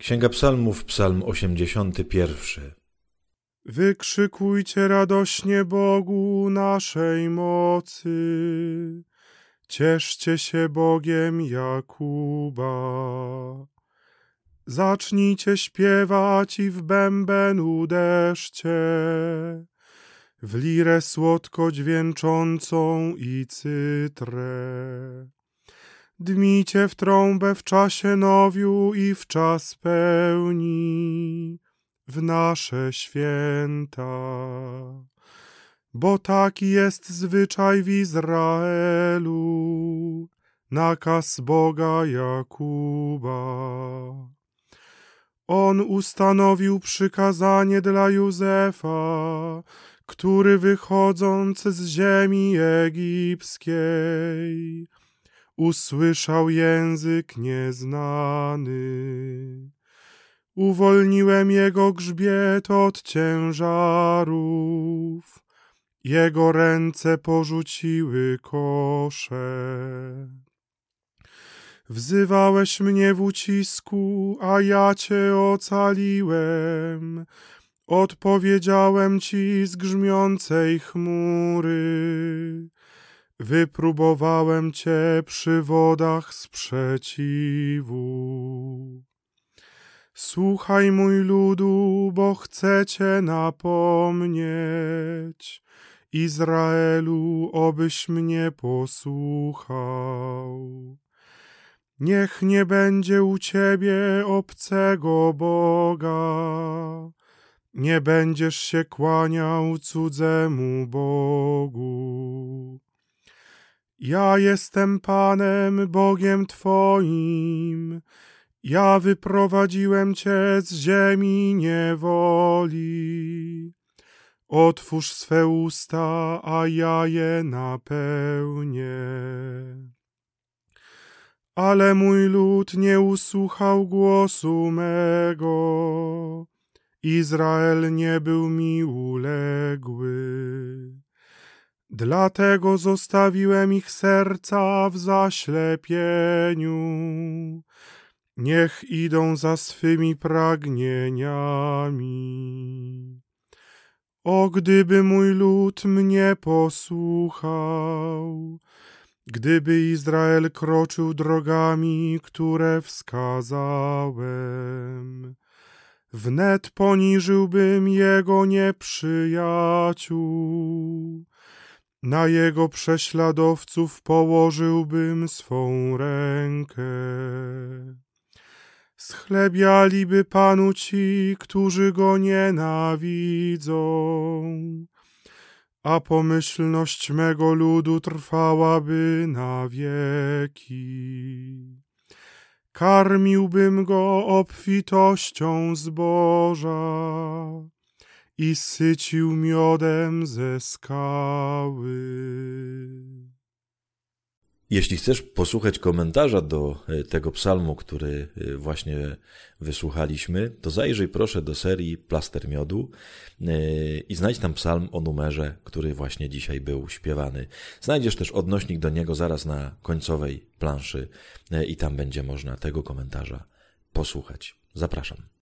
Księga Psalmów, Psalm 81. Wykrzykujcie radośnie Bogu naszej mocy. Cieszcie się Bogiem Jakuba. Zacznijcie śpiewać i w bęben uderzcie, w lirę słodko dźwięczącą i cytrę. Dmijcie w trąbę w czasie nowiu i w czas pełni, w nasze święta. Bo taki jest zwyczaj w Izraelu, nakaz Boga Jakuba. On ustanowił przykazanie dla Józefa, który wychodząc z ziemi egipskiej, usłyszał język nieznany. Uwolniłem jego grzbiet od ciężarów, jego ręce porzuciły kosze. Wzywałeś mnie w ucisku, a ja cię ocaliłem. Odpowiedziałem ci z grzmiącej chmury. Wypróbowałem cię przy wodach sprzeciwu. Słuchaj mój ludu, bo chcę cię napomnieć. Izraelu, obyś mnie posłuchał. Niech nie będzie u ciebie obcego Boga, nie będziesz się kłaniał cudzemu Bogu. Ja jestem Panem Bogiem Twoim, ja wyprowadziłem Cię z ziemi niewoli. Otwórz swe usta, a ja je napełnię. Ale mój lud nie usłuchał głosu mego, Izrael nie był mi uległy. Dlatego zostawiłem ich serca w zaślepieniu. Niech idą za swymi pragnieniami. O, gdyby mój lud mnie posłuchał, gdyby Izrael kroczył drogami, które wskazałem, wnet poniżyłbym jego nieprzyjaciół na jego prześladowców położyłbym swą rękę. Schlebialiby Panu ci, którzy go nienawidzą, a pomyślność mego ludu trwałaby na wieki. Karmiłbym go obfitością zboża, i sycił miodem ze skały. Jeśli chcesz posłuchać komentarza do e, tego psalmu, który e, właśnie wysłuchaliśmy, to zajrzyj proszę do serii Plaster Miodu e, i znajdź tam psalm o numerze, który właśnie dzisiaj był śpiewany. Znajdziesz też odnośnik do niego zaraz na końcowej planszy i tam będzie można tego komentarza posłuchać. Zapraszam.